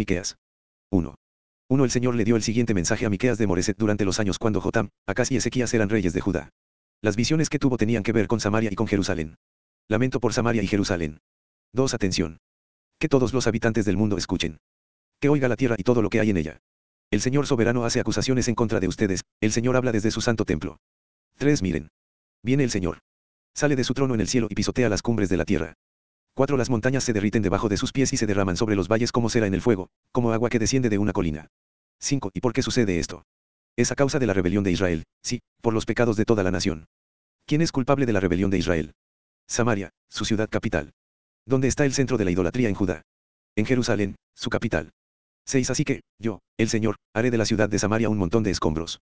Miqueas. 1. 1. El Señor le dio el siguiente mensaje a Miqueas de Moreset durante los años cuando Jotam, Acas y Ezequías eran reyes de Judá. Las visiones que tuvo tenían que ver con Samaria y con Jerusalén. Lamento por Samaria y Jerusalén. 2. Atención. Que todos los habitantes del mundo escuchen. Que oiga la tierra y todo lo que hay en ella. El Señor soberano hace acusaciones en contra de ustedes, el Señor habla desde su santo templo. 3. Miren. Viene el Señor. Sale de su trono en el cielo y pisotea las cumbres de la tierra. 4. Las montañas se derriten debajo de sus pies y se derraman sobre los valles como cera en el fuego, como agua que desciende de una colina. 5. ¿Y por qué sucede esto? Es a causa de la rebelión de Israel, sí, por los pecados de toda la nación. ¿Quién es culpable de la rebelión de Israel? Samaria, su ciudad capital. ¿Dónde está el centro de la idolatría en Judá? En Jerusalén, su capital. 6. Así que, yo, el Señor, haré de la ciudad de Samaria un montón de escombros.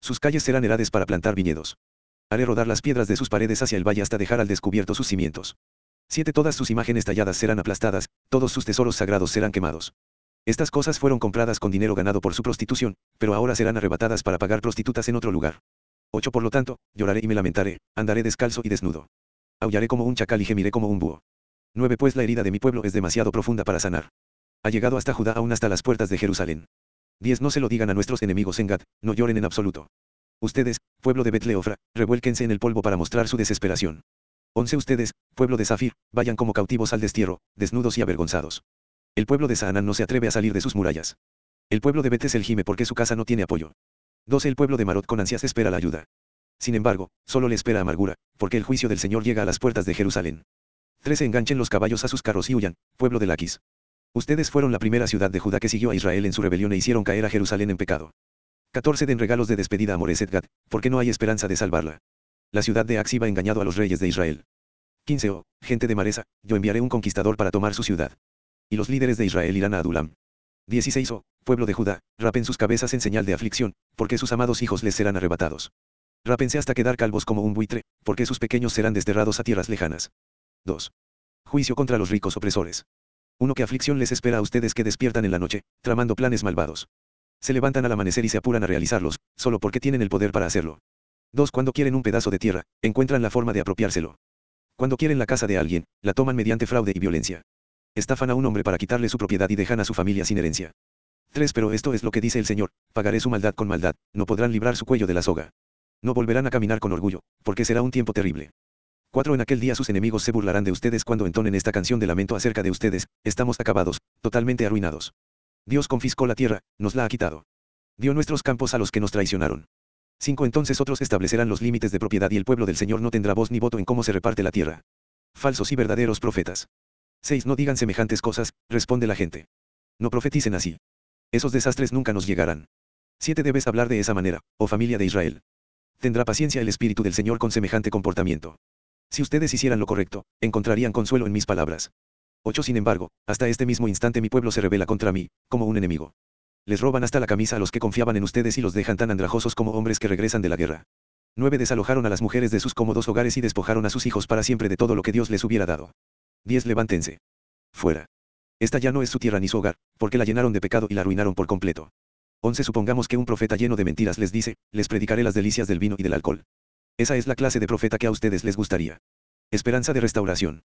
Sus calles serán herades para plantar viñedos. Haré rodar las piedras de sus paredes hacia el valle hasta dejar al descubierto sus cimientos. 7. Todas sus imágenes talladas serán aplastadas, todos sus tesoros sagrados serán quemados. Estas cosas fueron compradas con dinero ganado por su prostitución, pero ahora serán arrebatadas para pagar prostitutas en otro lugar. 8. Por lo tanto, lloraré y me lamentaré, andaré descalzo y desnudo. Aullaré como un chacal y gemiré como un búho. 9. Pues la herida de mi pueblo es demasiado profunda para sanar. Ha llegado hasta Judá aún hasta las puertas de Jerusalén. 10. No se lo digan a nuestros enemigos en Gad, no lloren en absoluto. Ustedes, pueblo de Betleofra, revuélquense en el polvo para mostrar su desesperación. 11 ustedes, pueblo de Zafir, vayan como cautivos al destierro, desnudos y avergonzados. El pueblo de Saanán no se atreve a salir de sus murallas. El pueblo de Betes el gime porque su casa no tiene apoyo. 12 El pueblo de Marot con ansias espera la ayuda. Sin embargo, solo le espera amargura, porque el juicio del Señor llega a las puertas de Jerusalén. 13 Enganchen los caballos a sus carros y huyan, pueblo de Laquis. Ustedes fueron la primera ciudad de Judá que siguió a Israel en su rebelión e hicieron caer a Jerusalén en pecado. 14 Den regalos de despedida a Moreset Gad, porque no hay esperanza de salvarla. La ciudad de Axiba ha engañado a los reyes de Israel. 15. Oh, gente de Maresa, yo enviaré un conquistador para tomar su ciudad. Y los líderes de Israel irán a Adulam. 16. Oh, pueblo de Judá, rapen sus cabezas en señal de aflicción, porque sus amados hijos les serán arrebatados. Rápense hasta quedar calvos como un buitre, porque sus pequeños serán desterrados a tierras lejanas. 2. Juicio contra los ricos opresores. Uno que aflicción les espera a ustedes que despiertan en la noche, tramando planes malvados. Se levantan al amanecer y se apuran a realizarlos, solo porque tienen el poder para hacerlo. 2. Cuando quieren un pedazo de tierra, encuentran la forma de apropiárselo. Cuando quieren la casa de alguien, la toman mediante fraude y violencia. Estafan a un hombre para quitarle su propiedad y dejan a su familia sin herencia. 3. Pero esto es lo que dice el Señor, pagaré su maldad con maldad, no podrán librar su cuello de la soga. No volverán a caminar con orgullo, porque será un tiempo terrible. 4. En aquel día sus enemigos se burlarán de ustedes cuando entonen esta canción de lamento acerca de ustedes, estamos acabados, totalmente arruinados. Dios confiscó la tierra, nos la ha quitado. Dio nuestros campos a los que nos traicionaron. 5. Entonces otros establecerán los límites de propiedad y el pueblo del Señor no tendrá voz ni voto en cómo se reparte la tierra. Falsos y verdaderos profetas. 6. No digan semejantes cosas, responde la gente. No profeticen así. Esos desastres nunca nos llegarán. 7. Debes hablar de esa manera, oh familia de Israel. Tendrá paciencia el Espíritu del Señor con semejante comportamiento. Si ustedes hicieran lo correcto, encontrarían consuelo en mis palabras. 8. Sin embargo, hasta este mismo instante mi pueblo se revela contra mí, como un enemigo. Les roban hasta la camisa a los que confiaban en ustedes y los dejan tan andrajosos como hombres que regresan de la guerra. 9. Desalojaron a las mujeres de sus cómodos hogares y despojaron a sus hijos para siempre de todo lo que Dios les hubiera dado. 10. Levántense. Fuera. Esta ya no es su tierra ni su hogar, porque la llenaron de pecado y la arruinaron por completo. 11. Supongamos que un profeta lleno de mentiras les dice, les predicaré las delicias del vino y del alcohol. Esa es la clase de profeta que a ustedes les gustaría. Esperanza de restauración.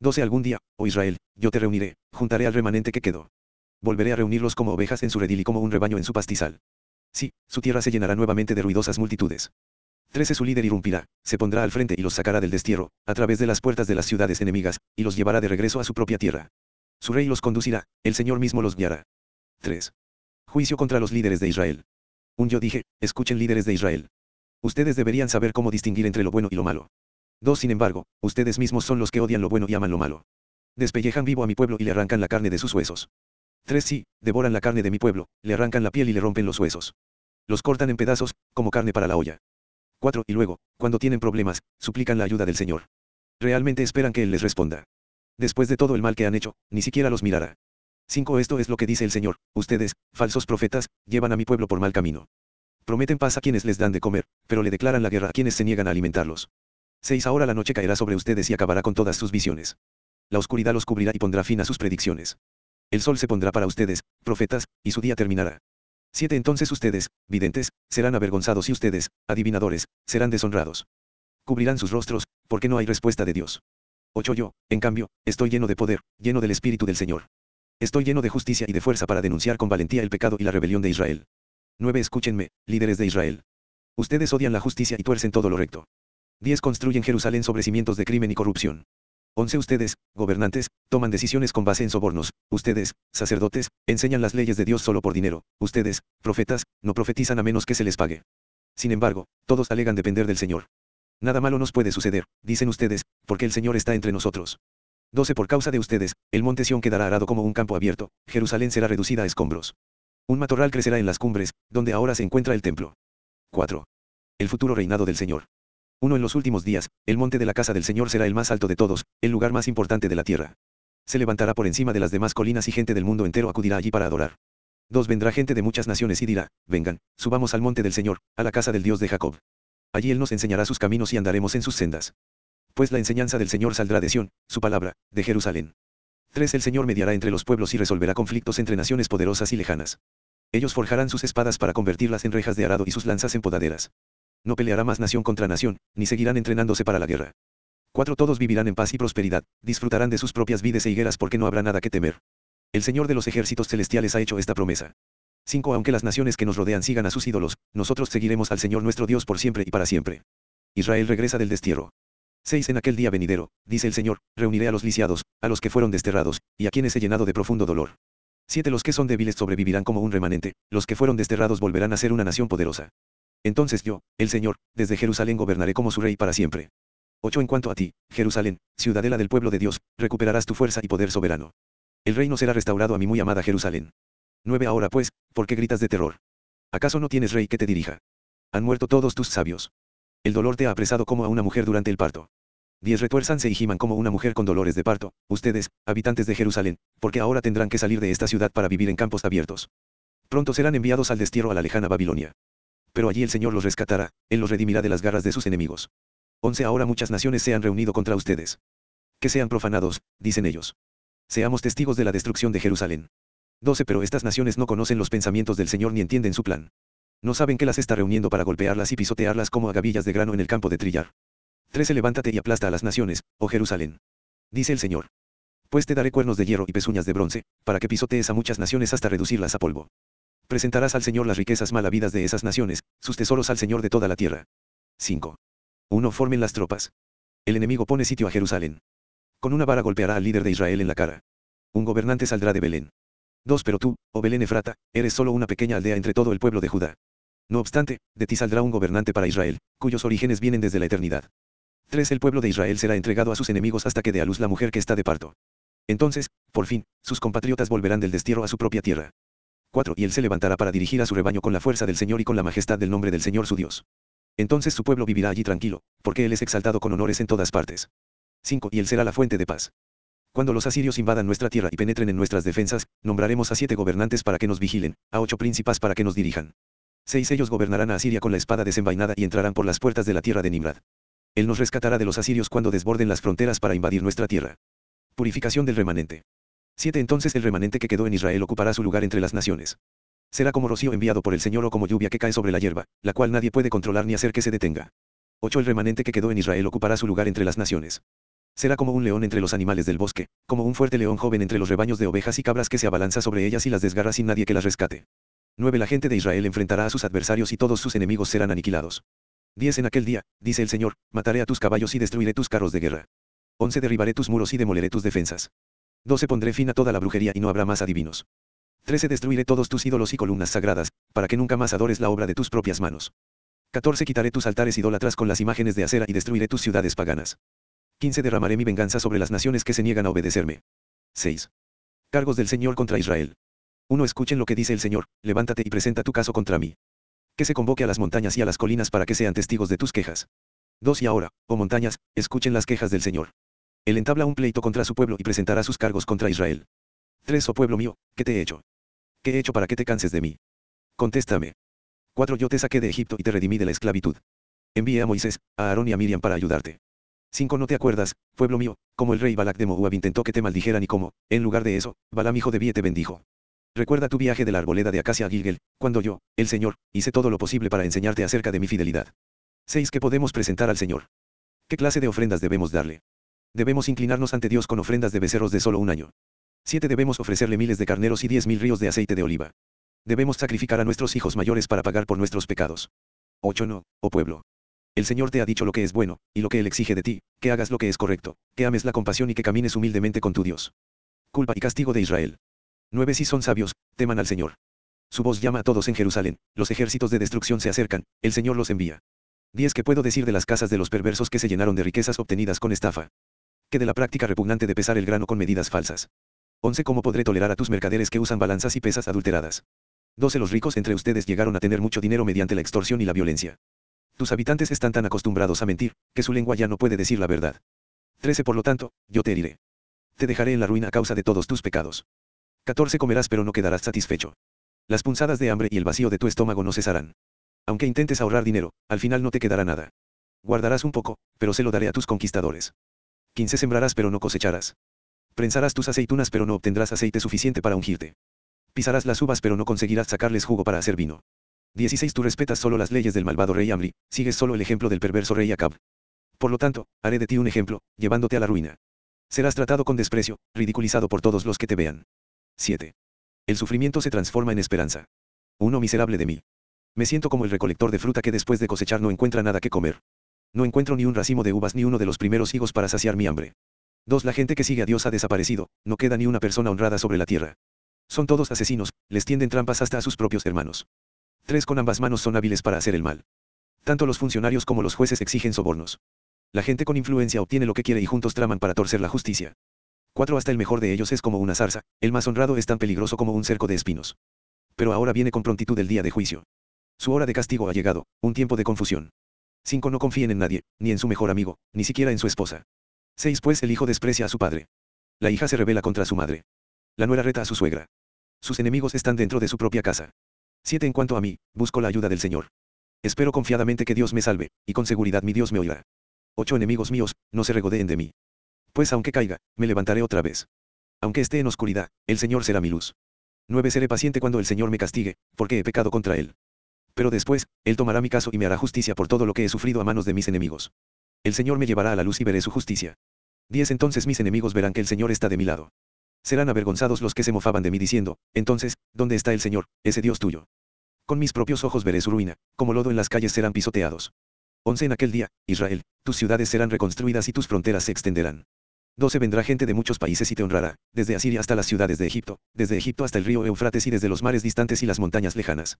12. Algún día, oh Israel, yo te reuniré, juntaré al remanente que quedó volveré a reunirlos como ovejas en su redil y como un rebaño en su pastizal. Sí, su tierra se llenará nuevamente de ruidosas multitudes. 13 Su líder irrumpirá, se pondrá al frente y los sacará del destierro, a través de las puertas de las ciudades enemigas, y los llevará de regreso a su propia tierra. Su rey los conducirá, el Señor mismo los guiará. 3. Juicio contra los líderes de Israel. Un yo dije, escuchen líderes de Israel. Ustedes deberían saber cómo distinguir entre lo bueno y lo malo. 2. Sin embargo, ustedes mismos son los que odian lo bueno y aman lo malo. Despellejan vivo a mi pueblo y le arrancan la carne de sus huesos. 3. Sí, devoran la carne de mi pueblo, le arrancan la piel y le rompen los huesos. Los cortan en pedazos, como carne para la olla. 4. Y luego, cuando tienen problemas, suplican la ayuda del Señor. Realmente esperan que Él les responda. Después de todo el mal que han hecho, ni siquiera los mirará. 5. Esto es lo que dice el Señor, ustedes, falsos profetas, llevan a mi pueblo por mal camino. Prometen paz a quienes les dan de comer, pero le declaran la guerra a quienes se niegan a alimentarlos. 6. Ahora la noche caerá sobre ustedes y acabará con todas sus visiones. La oscuridad los cubrirá y pondrá fin a sus predicciones. El sol se pondrá para ustedes, profetas, y su día terminará. 7. Entonces ustedes, videntes, serán avergonzados y ustedes, adivinadores, serán deshonrados. Cubrirán sus rostros, porque no hay respuesta de Dios. 8. Yo, en cambio, estoy lleno de poder, lleno del Espíritu del Señor. Estoy lleno de justicia y de fuerza para denunciar con valentía el pecado y la rebelión de Israel. 9. Escúchenme, líderes de Israel. Ustedes odian la justicia y tuercen todo lo recto. 10. Construyen Jerusalén sobre cimientos de crimen y corrupción. 11. Ustedes, gobernantes, toman decisiones con base en sobornos. Ustedes, sacerdotes, enseñan las leyes de Dios solo por dinero. Ustedes, profetas, no profetizan a menos que se les pague. Sin embargo, todos alegan depender del Señor. Nada malo nos puede suceder, dicen ustedes, porque el Señor está entre nosotros. 12. Por causa de ustedes, el monte Sión quedará arado como un campo abierto, Jerusalén será reducida a escombros. Un matorral crecerá en las cumbres, donde ahora se encuentra el templo. 4. El futuro reinado del Señor. 1. En los últimos días, el monte de la casa del Señor será el más alto de todos, el lugar más importante de la tierra. Se levantará por encima de las demás colinas y gente del mundo entero acudirá allí para adorar. 2. Vendrá gente de muchas naciones y dirá, vengan, subamos al monte del Señor, a la casa del Dios de Jacob. Allí Él nos enseñará sus caminos y andaremos en sus sendas. Pues la enseñanza del Señor saldrá de Sión, su palabra, de Jerusalén. 3. El Señor mediará entre los pueblos y resolverá conflictos entre naciones poderosas y lejanas. Ellos forjarán sus espadas para convertirlas en rejas de arado y sus lanzas en podaderas. No peleará más nación contra nación, ni seguirán entrenándose para la guerra. 4. Todos vivirán en paz y prosperidad, disfrutarán de sus propias vides e higueras porque no habrá nada que temer. El Señor de los ejércitos celestiales ha hecho esta promesa. 5. Aunque las naciones que nos rodean sigan a sus ídolos, nosotros seguiremos al Señor nuestro Dios por siempre y para siempre. Israel regresa del destierro. 6. En aquel día venidero, dice el Señor, reuniré a los lisiados, a los que fueron desterrados, y a quienes he llenado de profundo dolor. 7. Los que son débiles sobrevivirán como un remanente, los que fueron desterrados volverán a ser una nación poderosa. Entonces yo, el Señor, desde Jerusalén gobernaré como su rey para siempre. 8. En cuanto a ti, Jerusalén, ciudadela del pueblo de Dios, recuperarás tu fuerza y poder soberano. El reino será restaurado a mi muy amada Jerusalén. 9. Ahora pues, ¿por qué gritas de terror? ¿Acaso no tienes rey que te dirija? Han muerto todos tus sabios. El dolor te ha apresado como a una mujer durante el parto. Diez retuérzanse y giman como una mujer con dolores de parto, ustedes, habitantes de Jerusalén, porque ahora tendrán que salir de esta ciudad para vivir en campos abiertos. Pronto serán enviados al destierro a la lejana Babilonia. Pero allí el Señor los rescatará, Él los redimirá de las garras de sus enemigos. Once Ahora muchas naciones se han reunido contra ustedes. Que sean profanados, dicen ellos. Seamos testigos de la destrucción de Jerusalén. 12 Pero estas naciones no conocen los pensamientos del Señor ni entienden su plan. No saben que las está reuniendo para golpearlas y pisotearlas como a gavillas de grano en el campo de trillar. 13 Levántate y aplasta a las naciones, oh Jerusalén. Dice el Señor. Pues te daré cuernos de hierro y pezuñas de bronce, para que pisotees a muchas naciones hasta reducirlas a polvo. Presentarás al Señor las riquezas malavidas de esas naciones, sus tesoros al Señor de toda la tierra. 5. 1. Formen las tropas. El enemigo pone sitio a Jerusalén. Con una vara golpeará al líder de Israel en la cara. Un gobernante saldrá de Belén. 2. Pero tú, oh Belén Efrata, eres solo una pequeña aldea entre todo el pueblo de Judá. No obstante, de ti saldrá un gobernante para Israel, cuyos orígenes vienen desde la eternidad. 3. El pueblo de Israel será entregado a sus enemigos hasta que dé a luz la mujer que está de parto. Entonces, por fin, sus compatriotas volverán del destierro a su propia tierra. 4. Y él se levantará para dirigir a su rebaño con la fuerza del Señor y con la majestad del nombre del Señor su Dios. Entonces su pueblo vivirá allí tranquilo, porque él es exaltado con honores en todas partes. 5. Y él será la fuente de paz. Cuando los asirios invadan nuestra tierra y penetren en nuestras defensas, nombraremos a siete gobernantes para que nos vigilen, a ocho príncipes para que nos dirijan. Seis ellos gobernarán a Asiria con la espada desenvainada y entrarán por las puertas de la tierra de Nimrad. Él nos rescatará de los asirios cuando desborden las fronteras para invadir nuestra tierra. Purificación del remanente. 7. Entonces el remanente que quedó en Israel ocupará su lugar entre las naciones. Será como rocío enviado por el Señor o como lluvia que cae sobre la hierba, la cual nadie puede controlar ni hacer que se detenga. 8. El remanente que quedó en Israel ocupará su lugar entre las naciones. Será como un león entre los animales del bosque, como un fuerte león joven entre los rebaños de ovejas y cabras que se abalanza sobre ellas y las desgarra sin nadie que las rescate. 9. La gente de Israel enfrentará a sus adversarios y todos sus enemigos serán aniquilados. 10. En aquel día, dice el Señor, mataré a tus caballos y destruiré tus carros de guerra. 11. Derribaré tus muros y demoleré tus defensas. 12. Pondré fin a toda la brujería y no habrá más adivinos. 13. Destruiré todos tus ídolos y columnas sagradas, para que nunca más adores la obra de tus propias manos. 14. Quitaré tus altares idólatras con las imágenes de acera y destruiré tus ciudades paganas. 15. Derramaré mi venganza sobre las naciones que se niegan a obedecerme. 6. Cargos del Señor contra Israel. 1. Escuchen lo que dice el Señor, levántate y presenta tu caso contra mí. Que se convoque a las montañas y a las colinas para que sean testigos de tus quejas. 2. Y ahora, oh montañas, escuchen las quejas del Señor. Él entabla un pleito contra su pueblo y presentará sus cargos contra Israel. 3. Oh pueblo mío, ¿qué te he hecho? ¿Qué he hecho para que te canses de mí? Contéstame. 4. Yo te saqué de Egipto y te redimí de la esclavitud. Envié a Moisés, a Aarón y a Miriam para ayudarte. 5. No te acuerdas, pueblo mío, como el rey Balak de Moab intentó que te maldijeran y como, en lugar de eso, Balam hijo de Bie te bendijo. Recuerda tu viaje de la arboleda de Acacia a Gilgel, cuando yo, el Señor, hice todo lo posible para enseñarte acerca de mi fidelidad. 6. ¿Qué podemos presentar al Señor? ¿Qué clase de ofrendas debemos darle? Debemos inclinarnos ante Dios con ofrendas de becerros de solo un año. 7. Debemos ofrecerle miles de carneros y diez mil ríos de aceite de oliva. Debemos sacrificar a nuestros hijos mayores para pagar por nuestros pecados. 8. No, oh pueblo. El Señor te ha dicho lo que es bueno, y lo que Él exige de ti, que hagas lo que es correcto, que ames la compasión y que camines humildemente con tu Dios. Culpa y castigo de Israel. 9. Si son sabios, teman al Señor. Su voz llama a todos en Jerusalén, los ejércitos de destrucción se acercan, el Señor los envía. 10. ¿Qué puedo decir de las casas de los perversos que se llenaron de riquezas obtenidas con estafa? Que de la práctica repugnante de pesar el grano con medidas falsas. 11. ¿Cómo podré tolerar a tus mercaderes que usan balanzas y pesas adulteradas? 12. Los ricos entre ustedes llegaron a tener mucho dinero mediante la extorsión y la violencia. Tus habitantes están tan acostumbrados a mentir, que su lengua ya no puede decir la verdad. 13. Por lo tanto, yo te heriré. Te dejaré en la ruina a causa de todos tus pecados. 14. Comerás pero no quedarás satisfecho. Las punzadas de hambre y el vacío de tu estómago no cesarán. Aunque intentes ahorrar dinero, al final no te quedará nada. Guardarás un poco, pero se lo daré a tus conquistadores. 15. Sembrarás pero no cosecharás. Prensarás tus aceitunas pero no obtendrás aceite suficiente para ungirte. Pisarás las uvas pero no conseguirás sacarles jugo para hacer vino. 16. Tú respetas solo las leyes del malvado rey Amri, sigues solo el ejemplo del perverso rey Acab. Por lo tanto, haré de ti un ejemplo, llevándote a la ruina. Serás tratado con desprecio, ridiculizado por todos los que te vean. 7. El sufrimiento se transforma en esperanza. 1. Miserable de mí. Me siento como el recolector de fruta que después de cosechar no encuentra nada que comer. No encuentro ni un racimo de uvas ni uno de los primeros higos para saciar mi hambre. 2. La gente que sigue a Dios ha desaparecido, no queda ni una persona honrada sobre la tierra. Son todos asesinos, les tienden trampas hasta a sus propios hermanos. 3. Con ambas manos son hábiles para hacer el mal. Tanto los funcionarios como los jueces exigen sobornos. La gente con influencia obtiene lo que quiere y juntos traman para torcer la justicia. 4. Hasta el mejor de ellos es como una zarza, el más honrado es tan peligroso como un cerco de espinos. Pero ahora viene con prontitud el día de juicio. Su hora de castigo ha llegado, un tiempo de confusión. 5. No confíen en nadie, ni en su mejor amigo, ni siquiera en su esposa. 6. Pues el hijo desprecia a su padre. La hija se revela contra su madre. La nuera reta a su suegra. Sus enemigos están dentro de su propia casa. 7. En cuanto a mí, busco la ayuda del Señor. Espero confiadamente que Dios me salve, y con seguridad mi Dios me oirá. 8. Enemigos míos, no se regodeen de mí. Pues aunque caiga, me levantaré otra vez. Aunque esté en oscuridad, el Señor será mi luz. 9. Seré paciente cuando el Señor me castigue, porque he pecado contra Él. Pero después, Él tomará mi caso y me hará justicia por todo lo que he sufrido a manos de mis enemigos. El Señor me llevará a la luz y veré su justicia. 10. Entonces mis enemigos verán que el Señor está de mi lado. Serán avergonzados los que se mofaban de mí diciendo, entonces, ¿dónde está el Señor, ese Dios tuyo? Con mis propios ojos veré su ruina, como lodo en las calles serán pisoteados. 11. En aquel día, Israel, tus ciudades serán reconstruidas y tus fronteras se extenderán. 12. Vendrá gente de muchos países y te honrará, desde Asiria hasta las ciudades de Egipto, desde Egipto hasta el río Eufrates y desde los mares distantes y las montañas lejanas.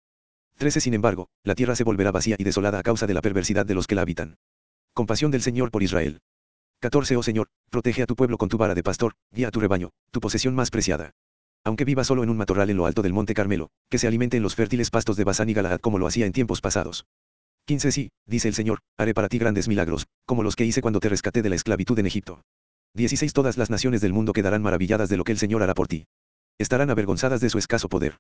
13. Sin embargo, la tierra se volverá vacía y desolada a causa de la perversidad de los que la habitan. Compasión del Señor por Israel. 14. Oh Señor, protege a tu pueblo con tu vara de pastor, guía a tu rebaño, tu posesión más preciada. Aunque viva solo en un matorral en lo alto del monte Carmelo, que se alimente en los fértiles pastos de Basán y Galaad como lo hacía en tiempos pasados. 15. Sí, dice el Señor, haré para ti grandes milagros, como los que hice cuando te rescaté de la esclavitud en Egipto. 16. Todas las naciones del mundo quedarán maravilladas de lo que el Señor hará por ti. Estarán avergonzadas de su escaso poder.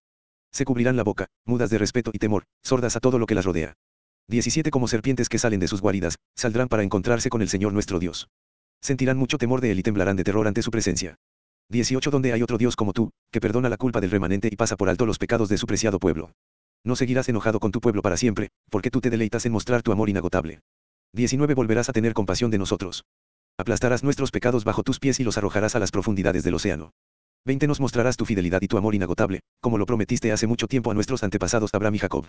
Se cubrirán la boca, mudas de respeto y temor, sordas a todo lo que las rodea. 17. Como serpientes que salen de sus guaridas, saldrán para encontrarse con el Señor nuestro Dios. Sentirán mucho temor de él y temblarán de terror ante su presencia. 18. Donde hay otro Dios como tú, que perdona la culpa del remanente y pasa por alto los pecados de su preciado pueblo. No seguirás enojado con tu pueblo para siempre, porque tú te deleitas en mostrar tu amor inagotable. 19. Volverás a tener compasión de nosotros. Aplastarás nuestros pecados bajo tus pies y los arrojarás a las profundidades del océano. 20. Nos mostrarás tu fidelidad y tu amor inagotable, como lo prometiste hace mucho tiempo a nuestros antepasados Abraham y Jacob.